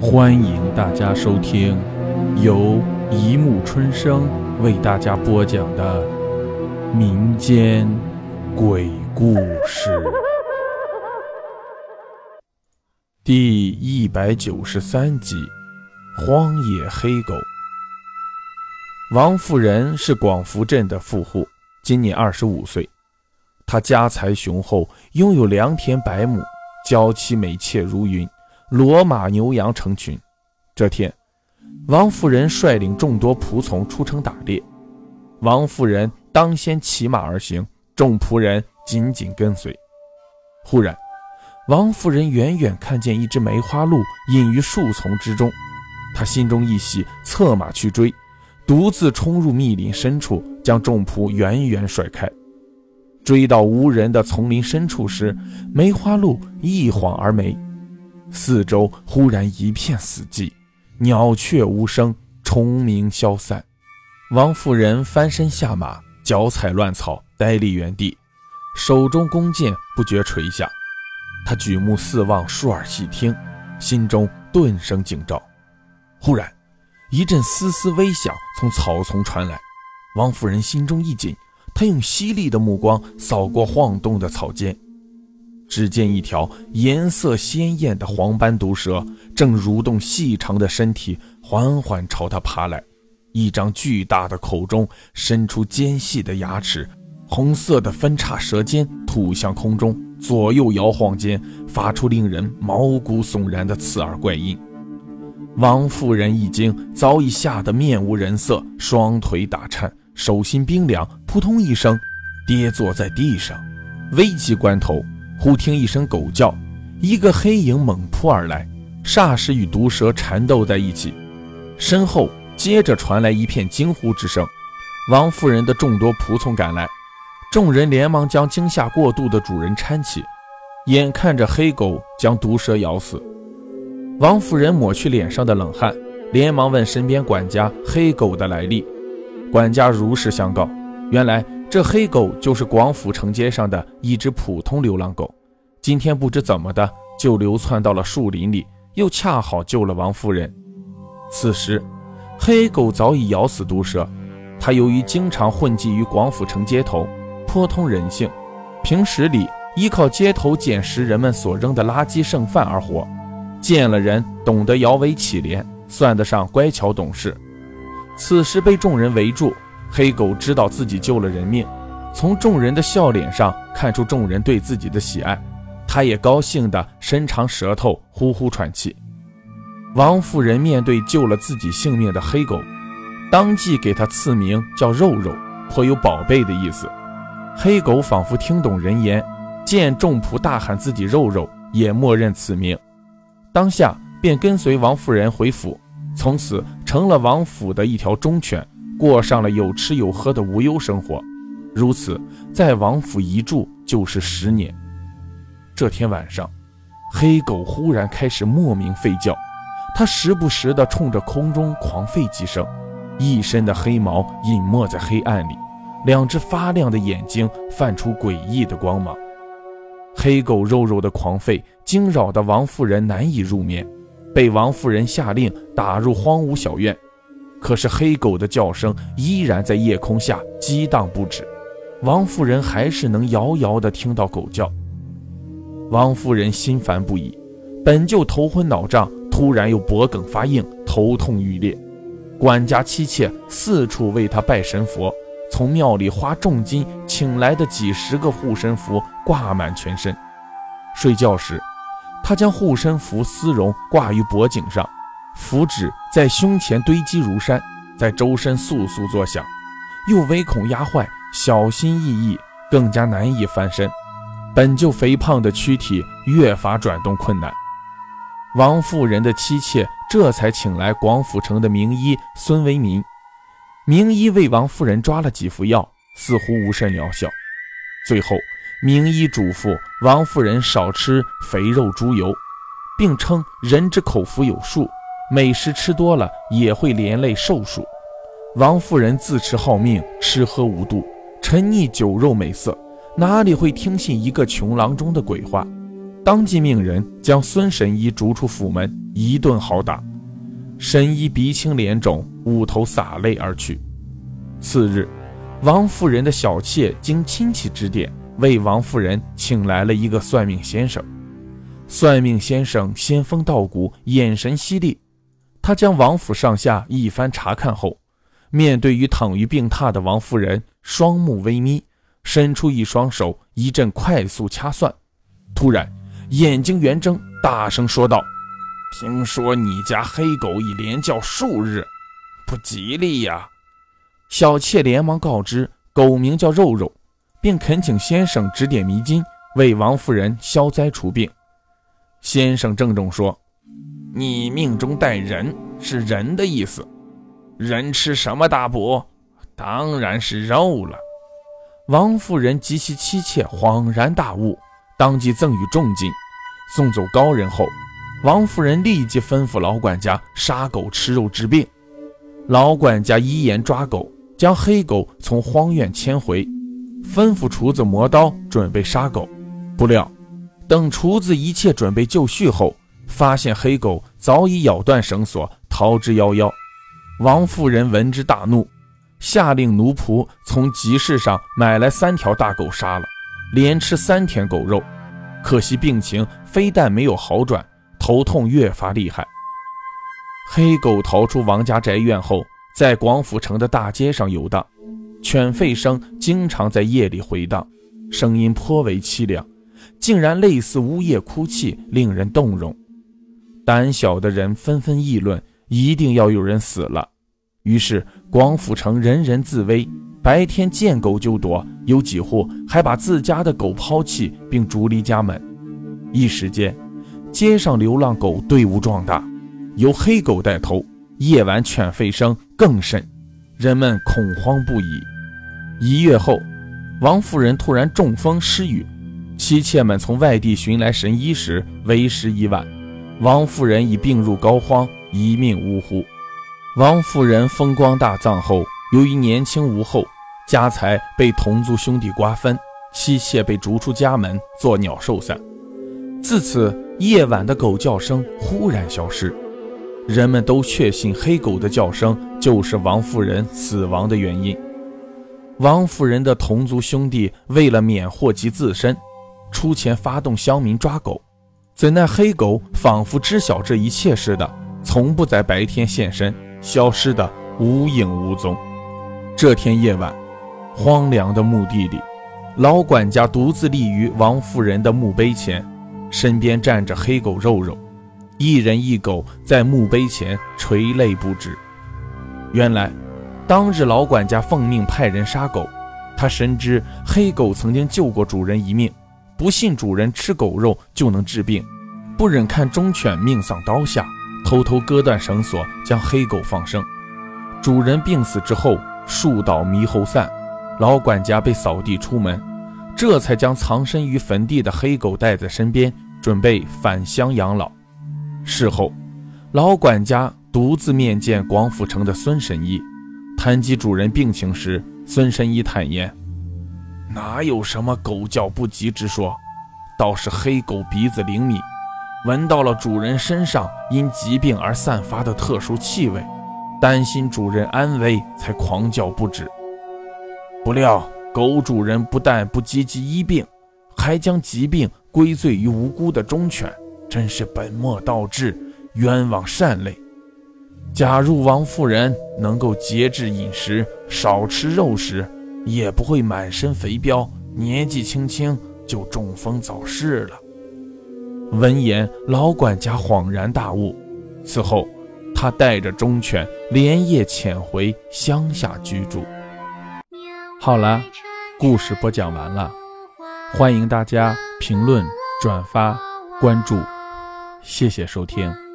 欢迎大家收听由一木春生为大家播讲的民间鬼故事第一百九十三集《荒野黑狗》。王富人是广福镇的富户，今年二十五岁。她家财雄厚，拥有良田百亩，娇妻美妾如云。骡马牛羊成群。这天，王夫人率领众多仆从出城打猎。王夫人当先骑马而行，众仆人紧紧跟随。忽然，王夫人远远看见一只梅花鹿隐于树丛之中，她心中一喜，策马去追，独自冲入密林深处，将众仆远远甩开。追到无人的丛林深处时，梅花鹿一晃而没。四周忽然一片死寂，鸟雀无声，虫鸣消散。王夫人翻身下马，脚踩乱草，呆立原地，手中弓箭不觉垂下。她举目四望，竖耳细听，心中顿生警兆。忽然，一阵丝丝微响从草丛传来，王夫人心中一紧，她用犀利的目光扫过晃动的草间。只见一条颜色鲜艳的黄斑毒蛇正蠕动细长的身体，缓缓朝他爬来。一张巨大的口中伸出尖细的牙齿，红色的分叉舌尖吐向空中，左右摇晃间发出令人毛骨悚然的刺耳怪音。王夫人一惊，早已吓得面无人色，双腿打颤，手心冰凉，扑通一声，跌坐在地上。危急关头。忽听一声狗叫，一个黑影猛扑而来，霎时与毒蛇缠斗在一起。身后接着传来一片惊呼之声。王夫人的众多仆从赶来，众人连忙将惊吓过度的主人搀起，眼看着黑狗将毒蛇咬死。王夫人抹去脸上的冷汗，连忙问身边管家黑狗的来历。管家如实相告，原来。这黑狗就是广府城街上的一只普通流浪狗，今天不知怎么的就流窜到了树林里，又恰好救了王夫人。此时，黑狗早已咬死毒蛇。它由于经常混迹于广府城街头，颇通人性，平时里依靠街头捡拾人们所扔的垃圾剩饭而活，见了人懂得摇尾乞怜，算得上乖巧懂事。此时被众人围住。黑狗知道自己救了人命，从众人的笑脸上看出众人对自己的喜爱，他也高兴地伸长舌头，呼呼喘气。王夫人面对救了自己性命的黑狗，当即给他赐名叫肉肉，颇有宝贝的意思。黑狗仿佛听懂人言，见众仆大喊自己肉肉，也默认此名，当下便跟随王夫人回府，从此成了王府的一条忠犬。过上了有吃有喝的无忧生活，如此在王府一住就是十年。这天晚上，黑狗忽然开始莫名吠叫，它时不时地冲着空中狂吠几声，一身的黑毛隐没在黑暗里，两只发亮的眼睛泛出诡异的光芒。黑狗肉肉的狂吠惊扰的王夫人难以入眠，被王夫人下令打入荒芜小院。可是黑狗的叫声依然在夜空下激荡不止，王夫人还是能遥遥地听到狗叫。王夫人心烦不已，本就头昏脑胀，突然又脖梗发硬，头痛欲裂。管家妻妾四处为她拜神佛，从庙里花重金请来的几十个护身符挂满全身。睡觉时，她将护身符丝绒挂于脖颈上。符纸在胸前堆积如山，在周身簌簌作响，又唯恐压坏，小心翼翼，更加难以翻身。本就肥胖的躯体越发转动困难。王夫人的妻妾这才请来广府城的名医孙维民。名医为王夫人抓了几副药，似乎无甚疗效。最后，名医嘱咐王夫人少吃肥肉猪油，并称人之口福有数。美食吃多了也会连累寿数。王夫人自持好命，吃喝无度，沉溺酒肉美色，哪里会听信一个穷郎中的鬼话？当即命人将孙神医逐出府门，一顿好打。神医鼻青脸肿，捂头洒泪而去。次日，王夫人的小妾经亲戚指点，为王夫人请来了一个算命先生。算命先生仙风道骨，眼神犀利。他将王府上下一番查看后，面对于躺于病榻的王夫人，双目微眯，伸出一双手，一阵快速掐算。突然，眼睛圆睁，大声说道：“听说你家黑狗已连叫数日，不吉利呀！”小妾连忙告知，狗名叫肉肉，并恳请先生指点迷津，为王夫人消灾除病。先生郑重说：“你命中带人，是人的意思。人吃什么大补？当然是肉了。”王夫人及其妻妾恍然大悟，当即赠予重金。送走高人后，王夫人立即吩咐老管家杀狗吃肉治病。老管家依言抓狗。将黑狗从荒院牵回，吩咐厨子磨刀准备杀狗。不料，等厨子一切准备就绪后，发现黑狗早已咬断绳索，逃之夭夭。王夫人闻之大怒，下令奴仆从集市上买来三条大狗杀了，连吃三天狗肉。可惜病情非但没有好转，头痛越发厉害。黑狗逃出王家宅院后。在广府城的大街上游荡，犬吠声经常在夜里回荡，声音颇为凄凉，竟然类似呜咽哭泣，令人动容。胆小的人纷纷议论，一定要有人死了。于是广府城人人自危，白天见狗就躲，有几户还把自家的狗抛弃并逐离家门。一时间，街上流浪狗队伍壮大，由黑狗带头。夜晚犬吠声更甚，人们恐慌不已。一月后，王夫人突然中风失语，妻妾们从外地寻来神医时，为时已晚。王夫人已病入膏肓，一命呜呼。王夫人风光大葬后，由于年轻无后，家财被同族兄弟瓜分，妻妾被逐出家门，作鸟兽散。自此，夜晚的狗叫声忽然消失。人们都确信黑狗的叫声就是王夫人死亡的原因。王夫人的同族兄弟为了免祸及自身，出钱发动乡民抓狗，怎奈黑狗仿佛知晓这一切似的，从不在白天现身，消失的无影无踪。这天夜晚，荒凉的墓地里，老管家独自立于王夫人的墓碑前，身边站着黑狗肉肉。一人一狗在墓碑前垂泪不止。原来，当日老管家奉命派人杀狗，他深知黑狗曾经救过主人一命，不信主人吃狗肉就能治病，不忍看忠犬命丧刀下，偷偷割断绳索将黑狗放生。主人病死之后，树倒猕猴散，老管家被扫地出门，这才将藏身于坟地的黑狗带在身边，准备返乡养老。事后，老管家独自面见广府城的孙神医，谈及主人病情时，孙神医坦言：“哪有什么狗叫不急之说，倒是黑狗鼻子灵敏，闻到了主人身上因疾病而散发的特殊气味，担心主人安危才狂叫不止。不料狗主人不但不积极医病，还将疾病归罪于无辜的忠犬。”真是本末倒置，冤枉善类。假如王夫人能够节制饮食，少吃肉食，也不会满身肥膘，年纪轻轻就中风早逝了。闻言，老管家恍然大悟。此后，他带着忠犬连夜潜回乡下居住。好了，故事播讲完了，欢迎大家评论、转发、关注。谢谢收听。